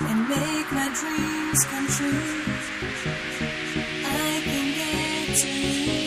and make my dreams come true. I can get to you.